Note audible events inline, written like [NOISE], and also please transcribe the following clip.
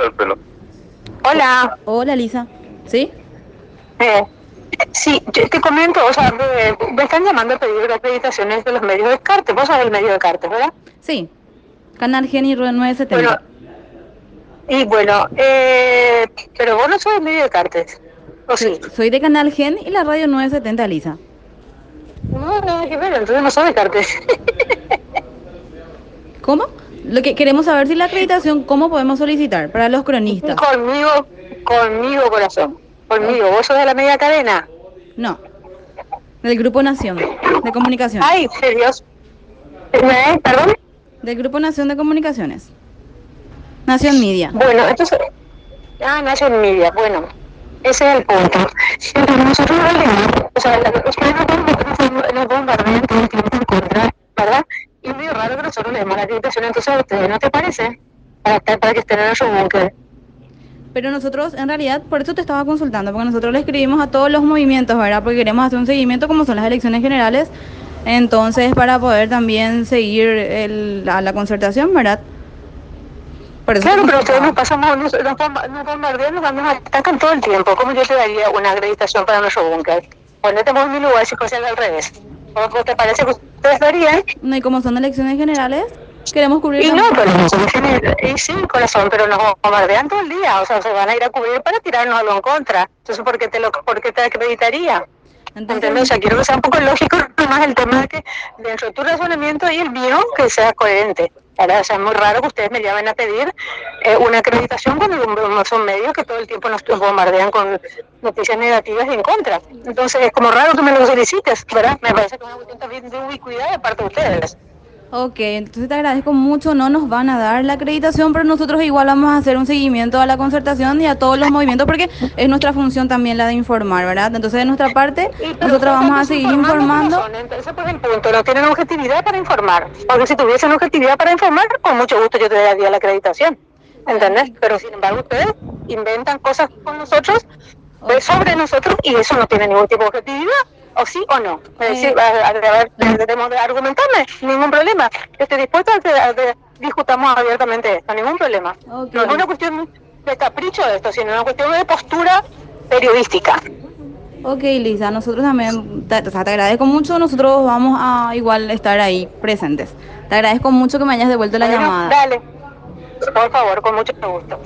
cortar el pelo. Hola. Hola, Lisa. ¿Sí? Eh, sí, yo te comento, o sea, me, me están llamando a pedir acreditaciones de los medios de Cartes. Vos sabés el medio de Cartes, ¿verdad? Sí. Canal Geni 970. Bueno, y bueno, eh, pero vos no sos el medio de Cartes. ¿O sí? Soy de Canal Gen y la radio 970, Lisa. No, no, que ver, entonces no sos de Cartes. [LAUGHS] ¿Cómo? Lo que queremos saber si la acreditación, ¿cómo podemos solicitar para los cronistas? conmigo, conmigo, corazón. Conmigo. ¿Vos sos de la media cadena? No. Del Grupo Nación de Comunicación. Ay, serios. ¿Perdón? Del Grupo Nación de Comunicaciones. Nación Media. Bueno, entonces... Ah, Nación Media, bueno. Ese es el punto. Entonces nosotros no o sea, la, ustedes nos, nos bombardean todo el tiempo en contra, ¿verdad? Y es medio raro que nosotros le demos la acreditación entonces a ustedes, ¿no te parece? Para, estar- para que estén en nuestro búnker. Pero nosotros, en realidad, por eso te estaba consultando, porque nosotros le escribimos a todos los movimientos, ¿verdad? Porque queremos hacer un seguimiento como son las elecciones generales. Entonces, para poder también seguir el, la, la concertación, ¿verdad? Claro, pero ustedes nos pasamos, nos, nos nos bombardean, nos, nos atacan todo el tiempo. ¿Cómo yo te daría una acreditación para nuestro búnker? Ponete en mi lugar si fuese al revés. ¿O o te parece que ustedes darían? No, y como son elecciones generales, queremos cubrir... Y la- no, pero no somos gener- y sí, corazón, pero nos bombardean todo el día. O sea, se van a ir a cubrir para tirarnos algo en contra. Entonces, ¿por qué te, lo, por qué te acreditaría? ¿Entendés? O sea, quiero que sea un poco lógico más el tema de que dentro de tu razonamiento y el mío, que sea coherente. sea, es muy raro que ustedes me llamen a pedir eh, una acreditación cuando no son medios que todo el tiempo nos bombardean con noticias negativas y en contra. Entonces, es como raro que me lo solicites, ¿verdad? Me parece que es una cuestión también de ubicuidad de parte de ustedes. Ok, entonces te agradezco mucho, no nos van a dar la acreditación, pero nosotros igual vamos a hacer un seguimiento a la concertación y a todos los movimientos, porque es nuestra función también la de informar, ¿verdad? Entonces, de nuestra parte, Y, nosotros vamos a seguir informando, Entonces, por el punto, no tienen objetividad para informar. Porque si tuviesen objetividad para informar, con mucho gusto yo te daría la acreditación. ¿Entendés? Pero sin embargo, ustedes inventan cosas con nosotros, pues, sobre nosotros, y eso no tiene ningún tipo de objetividad. ¿O sí o no? Es decir, a, a, a ver, debemos de argumentarme, ningún problema. Estoy dispuesta a que, a que discutamos abiertamente esto, ningún problema. Ok. No es una cuestión de capricho de esto, sino una cuestión de postura periodística. Ok, Lisa, nosotros también, te, o sea, te agradezco mucho, nosotros vamos a igual estar ahí presentes. Te agradezco mucho que me hayas devuelto la Bueno, llamada. Dale. Por favor, con mucho gusto.